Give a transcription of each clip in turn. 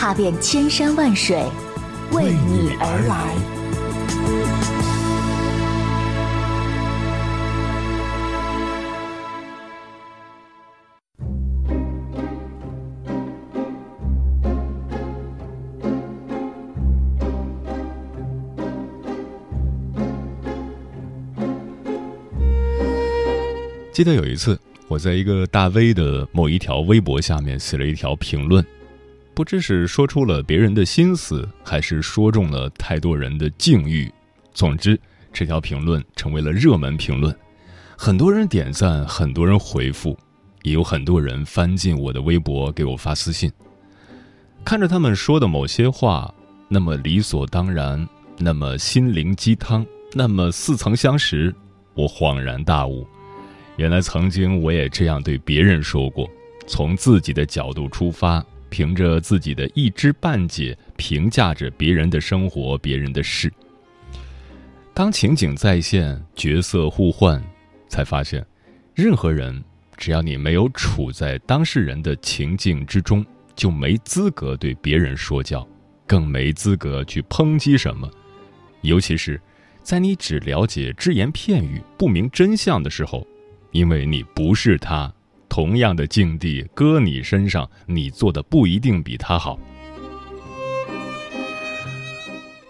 踏遍千山万水，为你而来。记得有一次，我在一个大 V 的某一条微博下面写了一条评论，不知是说出了别人的心思，还是说中了太多人的境遇。总之，这条评论成为了热门评论，很多人点赞，很多人回复，也有很多人翻进我的微博给我发私信。看着他们说的某些话，那么理所当然，那么心灵鸡汤，那么似曾相识，我恍然大悟。原来曾经我也这样对别人说过，从自己的角度出发，凭着自己的一知半解评价着别人的生活、别人的事。当情景再现，角色互换，才发现，任何人只要你没有处在当事人的情境之中，就没资格对别人说教，更没资格去抨击什么。尤其是在你只了解只言片语、不明真相的时候。因为你不是他，同样的境地搁你身上，你做的不一定比他好。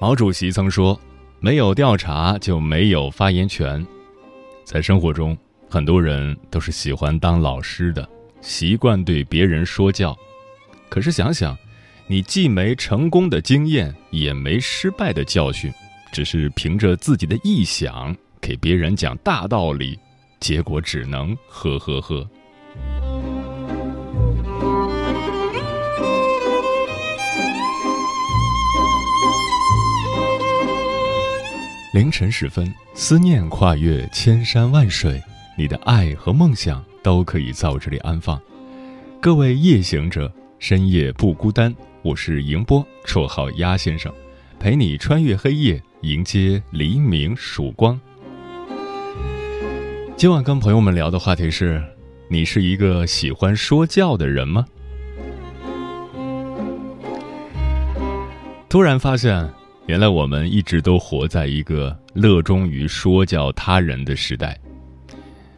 毛主席曾说：“没有调查就没有发言权。”在生活中，很多人都是喜欢当老师的，习惯对别人说教。可是想想，你既没成功的经验，也没失败的教训，只是凭着自己的臆想给别人讲大道理。结果只能呵呵呵。凌晨时分，思念跨越千山万水，你的爱和梦想都可以在我这里安放。各位夜行者，深夜不孤单。我是迎波，绰号鸭先生，陪你穿越黑夜，迎接黎明曙光。今晚跟朋友们聊的话题是：你是一个喜欢说教的人吗？突然发现，原来我们一直都活在一个乐衷于说教他人的时代。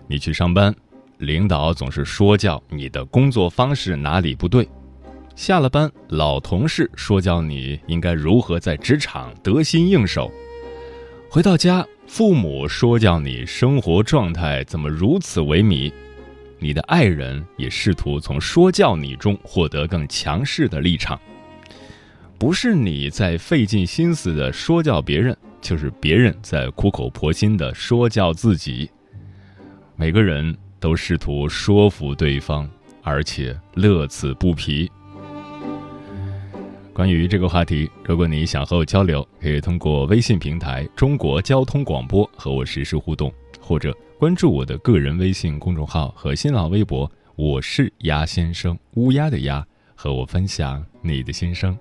你去上班，领导总是说教你的工作方式哪里不对；下了班，老同事说教你应该如何在职场得心应手；回到家。父母说教你生活状态怎么如此萎靡，你的爱人也试图从说教你中获得更强势的立场。不是你在费尽心思的说教别人，就是别人在苦口婆心的说教自己。每个人都试图说服对方，而且乐此不疲。关于这个话题，如果你想和我交流，可以通过微信平台“中国交通广播”和我实时互动，或者关注我的个人微信公众号和新浪微博“我是鸭先生”（乌鸦的鸭），和我分享你的心声。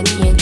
结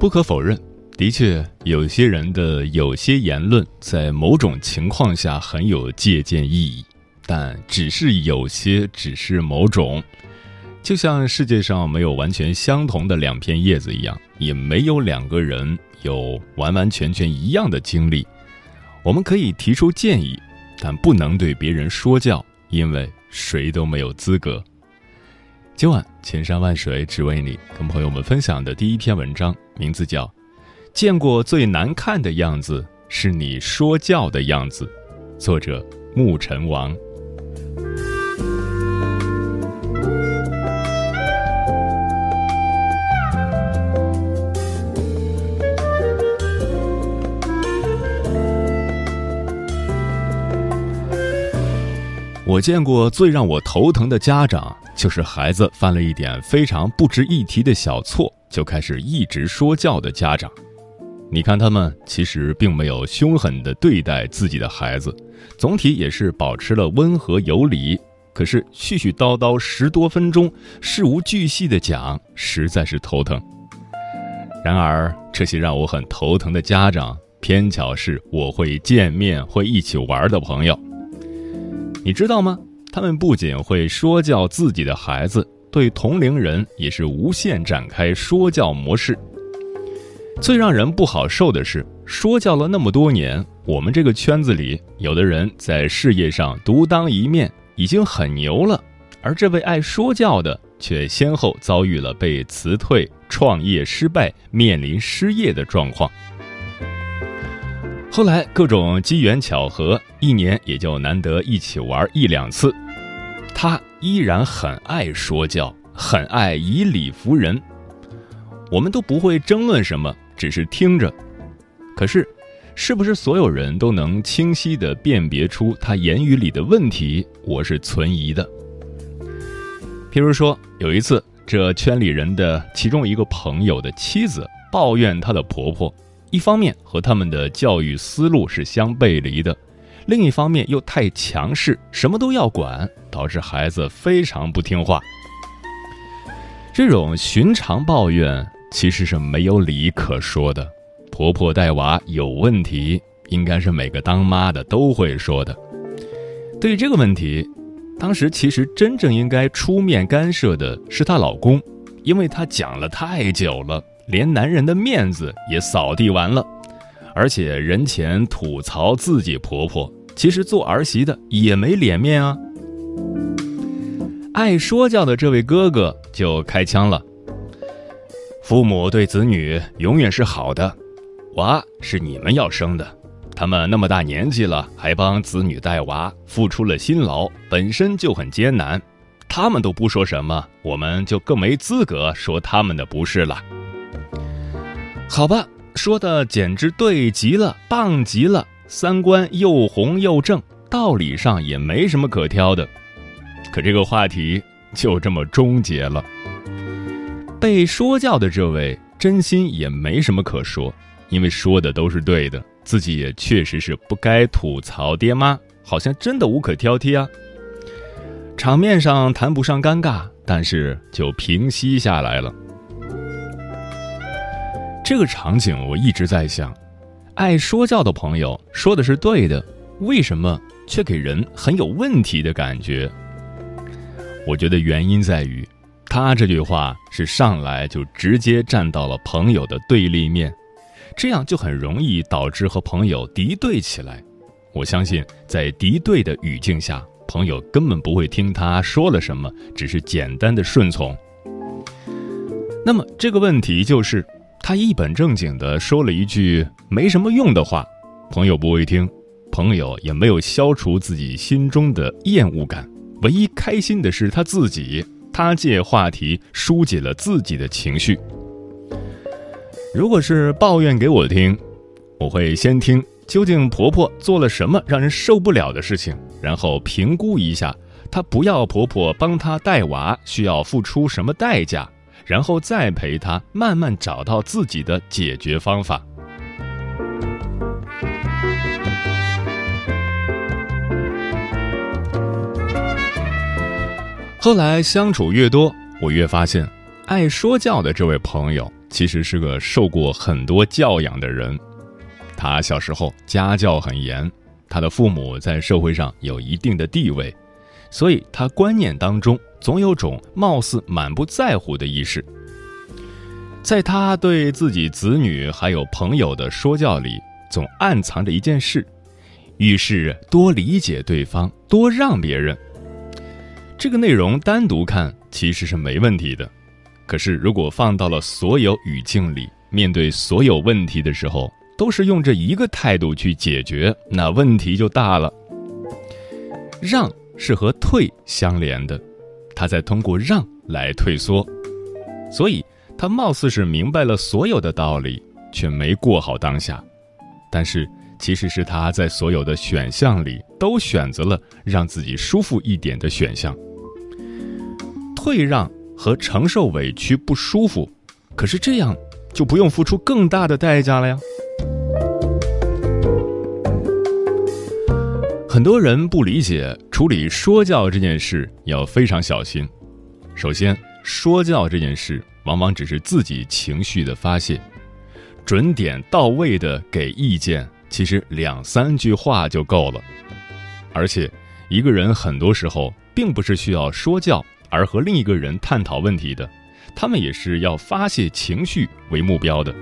不可否认，的确有些人的有些言论在某种情况下很有借鉴意义，但只是有些，只是某种。就像世界上没有完全相同的两片叶子一样，也没有两个人有完完全全一样的经历。我们可以提出建议，但不能对别人说教，因为谁都没有资格。今晚千山万水只为你，跟朋友们分享的第一篇文章，名字叫《见过最难看的样子是你说教的样子》，作者牧尘王。我见过最让我头疼的家长。就是孩子犯了一点非常不值一提的小错，就开始一直说教的家长。你看他们其实并没有凶狠地对待自己的孩子，总体也是保持了温和有礼。可是絮絮叨叨十多分钟，事无巨细的讲，实在是头疼。然而这些让我很头疼的家长，偏巧是我会见面、会一起玩的朋友。你知道吗？他们不仅会说教自己的孩子，对同龄人也是无限展开说教模式。最让人不好受的是，说教了那么多年，我们这个圈子里，有的人在事业上独当一面，已经很牛了，而这位爱说教的，却先后遭遇了被辞退、创业失败、面临失业的状况。后来各种机缘巧合，一年也就难得一起玩一两次。他依然很爱说教，很爱以理服人。我们都不会争论什么，只是听着。可是，是不是所有人都能清晰地辨别出他言语里的问题？我是存疑的。譬如说，有一次这圈里人的其中一个朋友的妻子抱怨她的婆婆，一方面和他们的教育思路是相背离的，另一方面又太强势，什么都要管，导致孩子非常不听话。这种寻常抱怨其实是没有理可说的，婆婆带娃有问题，应该是每个当妈的都会说的。对于这个问题。当时其实真正应该出面干涉的是她老公，因为她讲了太久了，连男人的面子也扫地完了，而且人前吐槽自己婆婆，其实做儿媳的也没脸面啊。爱说教的这位哥哥就开枪了：父母对子女永远是好的，娃是你们要生的。他们那么大年纪了，还帮子女带娃，付出了辛劳，本身就很艰难。他们都不说什么，我们就更没资格说他们的不是了。好吧，说的简直对极了，棒极了，三观又红又正，道理上也没什么可挑的。可这个话题就这么终结了。被说教的这位真心也没什么可说，因为说的都是对的。自己也确实是不该吐槽爹妈，好像真的无可挑剔啊。场面上谈不上尴尬，但是就平息下来了。这个场景我一直在想，爱说教的朋友说的是对的，为什么却给人很有问题的感觉？我觉得原因在于，他这句话是上来就直接站到了朋友的对立面。这样就很容易导致和朋友敌对起来。我相信，在敌对的语境下，朋友根本不会听他说了什么，只是简单的顺从。那么这个问题就是，他一本正经的说了一句没什么用的话，朋友不会听，朋友也没有消除自己心中的厌恶感，唯一开心的是他自己，他借话题疏解了自己的情绪。如果是抱怨给我听，我会先听。究竟婆婆做了什么让人受不了的事情，然后评估一下她不要婆婆帮她带娃需要付出什么代价，然后再陪他慢慢找到自己的解决方法。后来相处越多，我越发现，爱说教的这位朋友。其实是个受过很多教养的人，他小时候家教很严，他的父母在社会上有一定的地位，所以他观念当中总有种貌似满不在乎的意识。在他对自己子女还有朋友的说教里，总暗藏着一件事：遇事多理解对方，多让别人。这个内容单独看其实是没问题的。可是，如果放到了所有语境里，面对所有问题的时候，都是用这一个态度去解决，那问题就大了。让是和退相连的，他在通过让来退缩，所以他貌似是明白了所有的道理，却没过好当下。但是，其实是他在所有的选项里都选择了让自己舒服一点的选项，退让。和承受委屈不舒服，可是这样就不用付出更大的代价了呀。很多人不理解处理说教这件事要非常小心。首先，说教这件事往往只是自己情绪的发泄，准点到位的给意见，其实两三句话就够了。而且，一个人很多时候并不是需要说教。而和另一个人探讨问题的，他们也是要发泄情绪为目标的。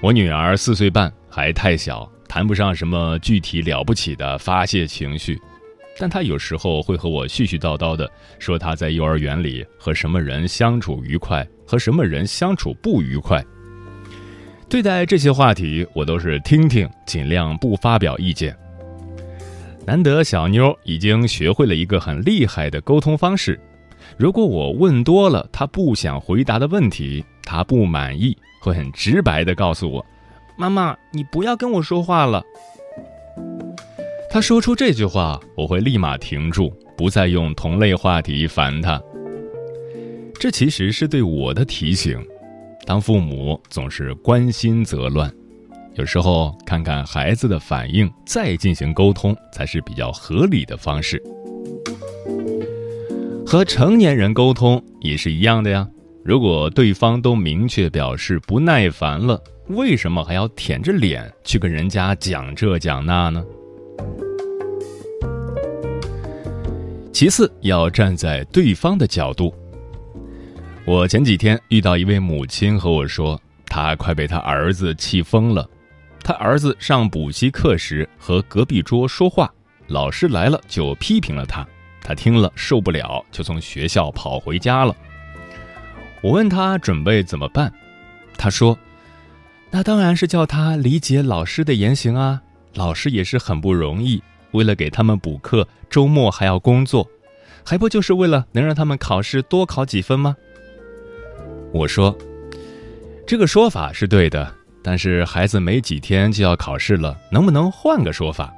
我女儿四岁半，还太小，谈不上什么具体了不起的发泄情绪，但他有时候会和我絮絮叨叨的说他在幼儿园里和什么人相处愉快，和什么人相处不愉快。对待这些话题，我都是听听，尽量不发表意见。难得小妞已经学会了一个很厉害的沟通方式。如果我问多了她不想回答的问题，她不满意，会很直白的告诉我：“妈妈，你不要跟我说话了。”他说出这句话，我会立马停住，不再用同类话题烦他。这其实是对我的提醒。当父母总是关心则乱，有时候看看孩子的反应，再进行沟通，才是比较合理的方式。和成年人沟通也是一样的呀。如果对方都明确表示不耐烦了，为什么还要舔着脸去跟人家讲这讲那呢？其次，要站在对方的角度。我前几天遇到一位母亲和我说，她快被她儿子气疯了。他儿子上补习课时和隔壁桌说话，老师来了就批评了他，他听了受不了，就从学校跑回家了。我问他准备怎么办，他说：“那当然是叫他理解老师的言行啊，老师也是很不容易，为了给他们补课，周末还要工作，还不就是为了能让他们考试多考几分吗？”我说：“这个说法是对的，但是孩子没几天就要考试了，能不能换个说法？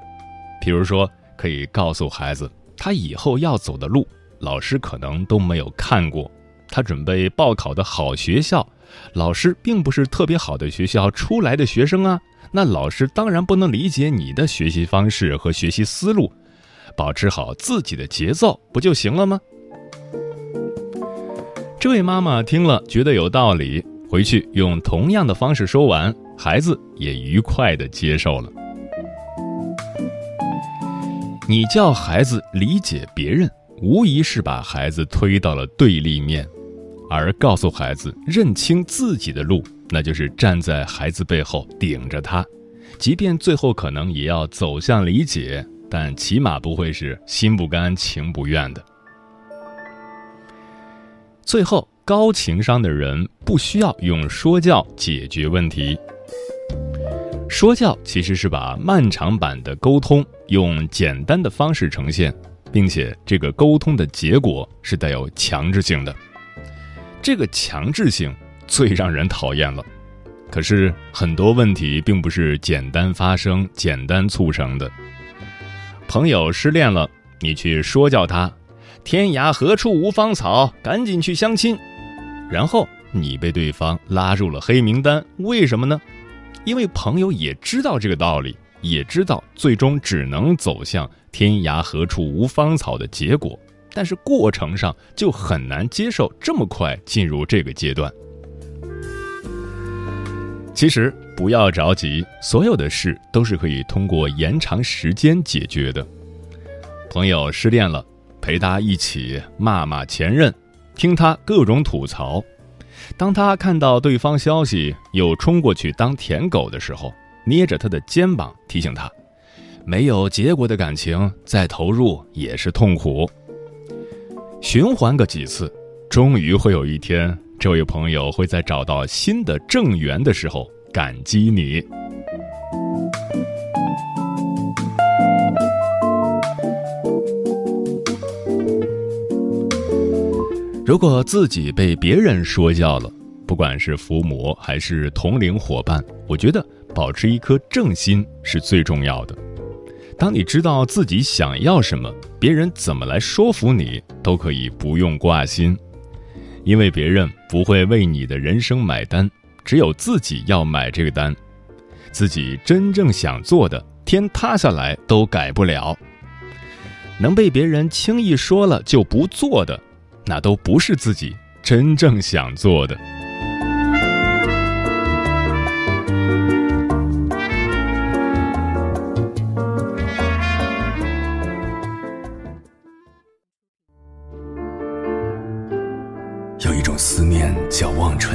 比如说，可以告诉孩子，他以后要走的路，老师可能都没有看过。”他准备报考的好学校，老师并不是特别好的学校出来的学生啊，那老师当然不能理解你的学习方式和学习思路，保持好自己的节奏不就行了吗？这位妈妈听了觉得有道理，回去用同样的方式说完，孩子也愉快的接受了。你叫孩子理解别人，无疑是把孩子推到了对立面。而告诉孩子认清自己的路，那就是站在孩子背后顶着他，即便最后可能也要走向理解，但起码不会是心不甘情不愿的。最后，高情商的人不需要用说教解决问题。说教其实是把漫长版的沟通用简单的方式呈现，并且这个沟通的结果是带有强制性的。这个强制性最让人讨厌了，可是很多问题并不是简单发生、简单促成的。朋友失恋了，你去说教他：“天涯何处无芳草，赶紧去相亲。”然后你被对方拉入了黑名单，为什么呢？因为朋友也知道这个道理，也知道最终只能走向“天涯何处无芳草”的结果。但是过程上就很难接受这么快进入这个阶段。其实不要着急，所有的事都是可以通过延长时间解决的。朋友失恋了，陪他一起骂骂前任，听他各种吐槽。当他看到对方消息又冲过去当舔狗的时候，捏着他的肩膀提醒他：没有结果的感情再投入也是痛苦。循环个几次，终于会有一天，这位朋友会在找到新的正缘的时候感激你。如果自己被别人说教了，不管是父母还是同龄伙伴，我觉得保持一颗正心是最重要的。当你知道自己想要什么，别人怎么来说服你都可以不用挂心，因为别人不会为你的人生买单，只有自己要买这个单。自己真正想做的，天塌下来都改不了。能被别人轻易说了就不做的，那都不是自己真正想做的。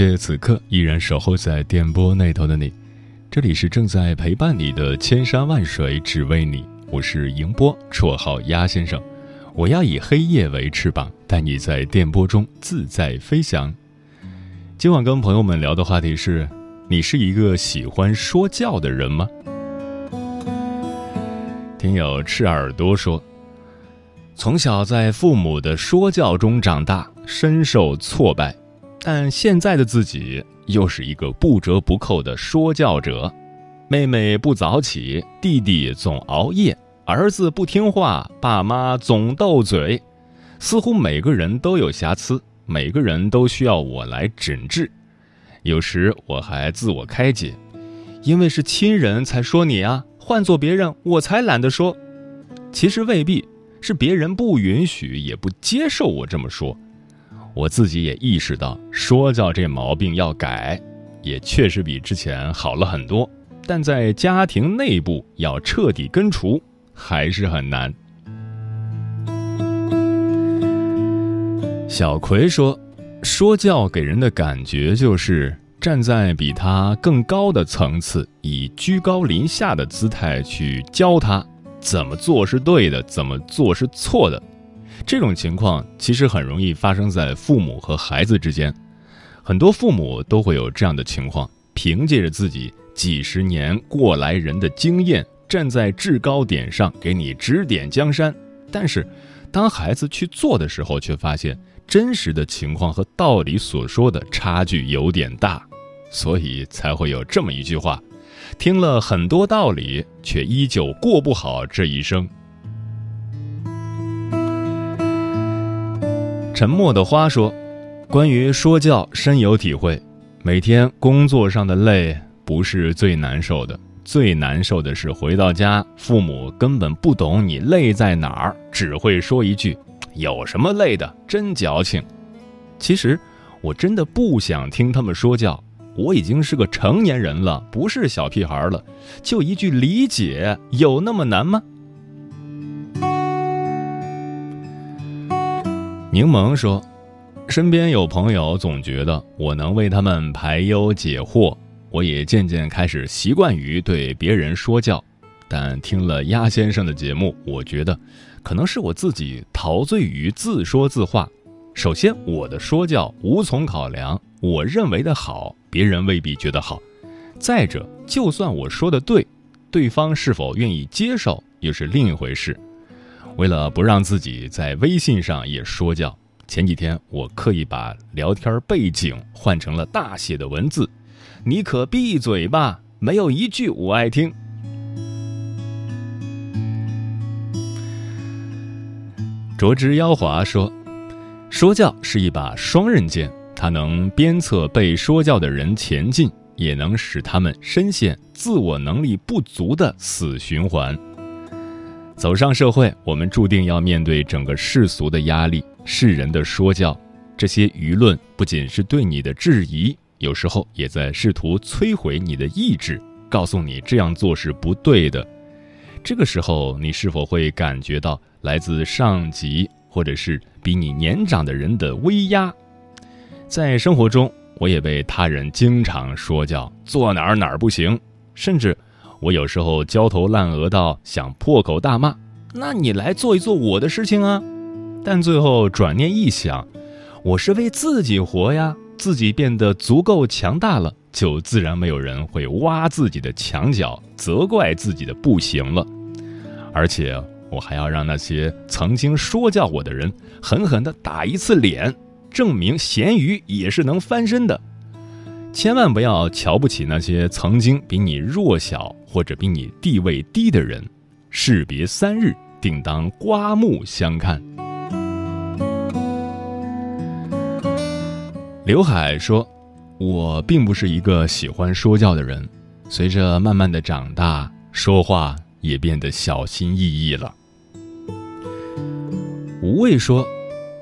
谢此刻依然守候在电波那头的你，这里是正在陪伴你的千山万水只为你，我是迎波，绰号鸭先生，我要以黑夜为翅膀，带你在电波中自在飞翔。今晚跟朋友们聊的话题是：你是一个喜欢说教的人吗？听友赤耳朵说，从小在父母的说教中长大，深受挫败，但现在的自己又是一个不折不扣的说教者。妹妹不早起，弟弟总熬夜。儿子不听话，爸妈总斗嘴，似乎每个人都有瑕疵，每个人都需要我来诊治。有时我还自我开解，因为是亲人才说你啊，换做别人我才懒得说。其实未必是别人不允许，也不接受我这么说。我自己也意识到说教这毛病要改，也确实比之前好了很多，但在家庭内部要彻底根除。还是很难。小葵说：“说教给人的感觉就是站在比他更高的层次，以居高临下的姿态去教他怎么做是对的，怎么做是错的。这种情况其实很容易发生在父母和孩子之间，很多父母都会有这样的情况，凭借着自己几十年过来人的经验。”站在制高点上给你指点江山，但是当孩子去做的时候，却发现真实的情况和道理所说的差距有点大，所以才会有这么一句话：听了很多道理，却依旧过不好这一生。沉默的花说：“关于说教深有体会，每天工作上的累不是最难受的。”最难受的是回到家，父母根本不懂你累在哪儿，只会说一句：“有什么累的，真矫情。”其实，我真的不想听他们说教。我已经是个成年人了，不是小屁孩了，就一句理解，有那么难吗？柠檬说：“身边有朋友总觉得我能为他们排忧解惑。”我也渐渐开始习惯于对别人说教，但听了鸭先生的节目，我觉得，可能是我自己陶醉于自说自话。首先，我的说教无从考量，我认为的好，别人未必觉得好。再者，就算我说的对，对方是否愿意接受又是另一回事。为了不让自己在微信上也说教，前几天我刻意把聊天背景换成了大写的文字。你可闭嘴吧！没有一句我爱听。卓之妖华说：“说教是一把双刃剑，它能鞭策被说教的人前进，也能使他们深陷自我能力不足的死循环。走上社会，我们注定要面对整个世俗的压力、世人的说教，这些舆论不仅是对你的质疑。”有时候也在试图摧毁你的意志，告诉你这样做是不对的。这个时候，你是否会感觉到来自上级或者是比你年长的人的威压？在生活中，我也被他人经常说教，做哪儿哪儿不行，甚至我有时候焦头烂额到想破口大骂：“那你来做一做我的事情啊！”但最后转念一想，我是为自己活呀。自己变得足够强大了，就自然没有人会挖自己的墙角，责怪自己的不行了。而且我还要让那些曾经说教我的人狠狠地打一次脸，证明咸鱼也是能翻身的。千万不要瞧不起那些曾经比你弱小或者比你地位低的人。士别三日，定当刮目相看。刘海说：“我并不是一个喜欢说教的人，随着慢慢的长大，说话也变得小心翼翼了。”无畏说：“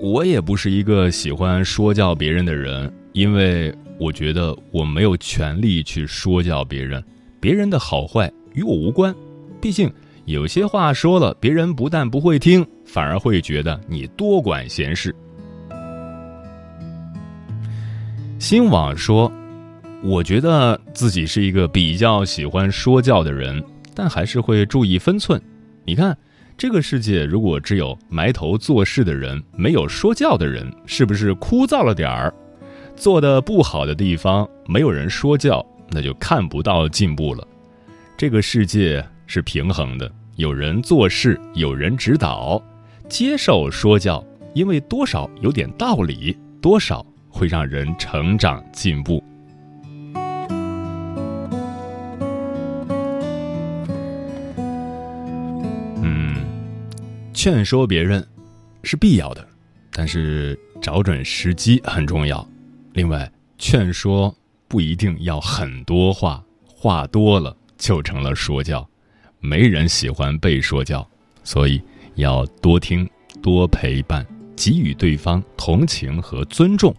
我也不是一个喜欢说教别人的人，因为我觉得我没有权利去说教别人，别人的好坏与我无关。毕竟有些话说了，别人不但不会听，反而会觉得你多管闲事。”新网说：“我觉得自己是一个比较喜欢说教的人，但还是会注意分寸。你看，这个世界如果只有埋头做事的人，没有说教的人，是不是枯燥了点儿？做的不好的地方，没有人说教，那就看不到进步了。这个世界是平衡的，有人做事，有人指导，接受说教，因为多少有点道理，多少会让人成长进步。嗯，劝说别人是必要的，但是找准时机很重要。另外，劝说不一定要很多话，话多了就成了说教，没人喜欢被说教，所以要多听、多陪伴，给予对方同情和尊重。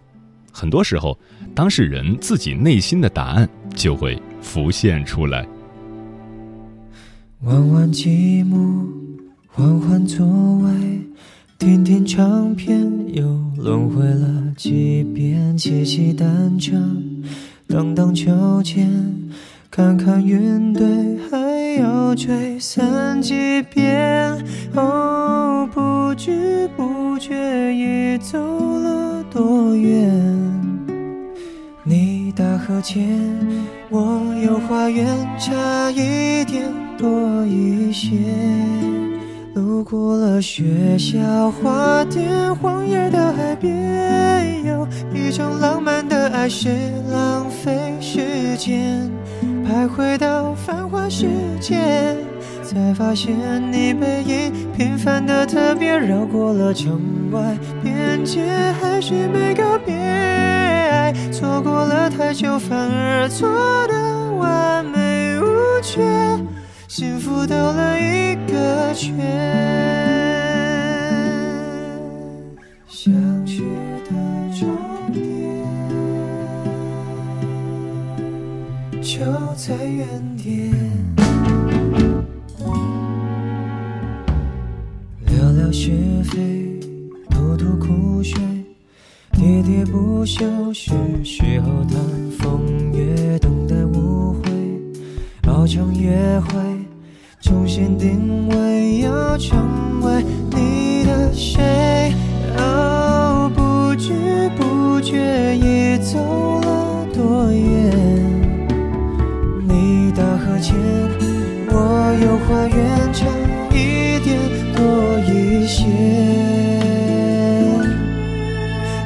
很多时候，当事人自己内心的答案就会浮现出来。弯弯积木，缓缓座位，听听唱片，又轮回了几遍，骑骑单车，荡荡秋千，看看云堆，还要追散几遍。哦，不知不觉已走了多远？你大河前，我游花园，差一点多一些。路过了学校花店，荒野的海边，有一种浪漫的爱是浪费时间。徘徊到繁华世界，才发现你背影平凡的特别。绕过了城外边界，还是没告别。爱错过了太久，反而错的完美无缺，幸福兜了一个圈。想去的终点，就在原点。聊聊是非，吐吐苦水。喋喋不休是时候谈风月，等待误会，熬成约会，重新定位，要成为你的谁？哦，不知不觉已走了多远？你大河前，我游花园，差一点多一些。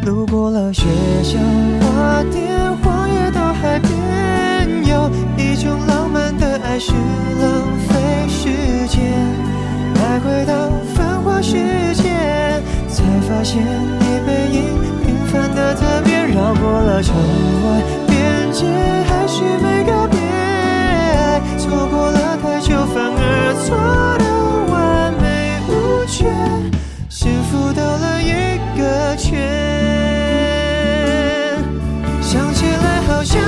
路过了学校花店，荒野到海边，有一种浪漫的爱是浪费间。徘徊到繁华世界，才发现你背影平凡的特别。绕过了城外边界，还是没告别。爱错过了太久，反而错的完美无缺，幸福兜了一个圈。想起来好像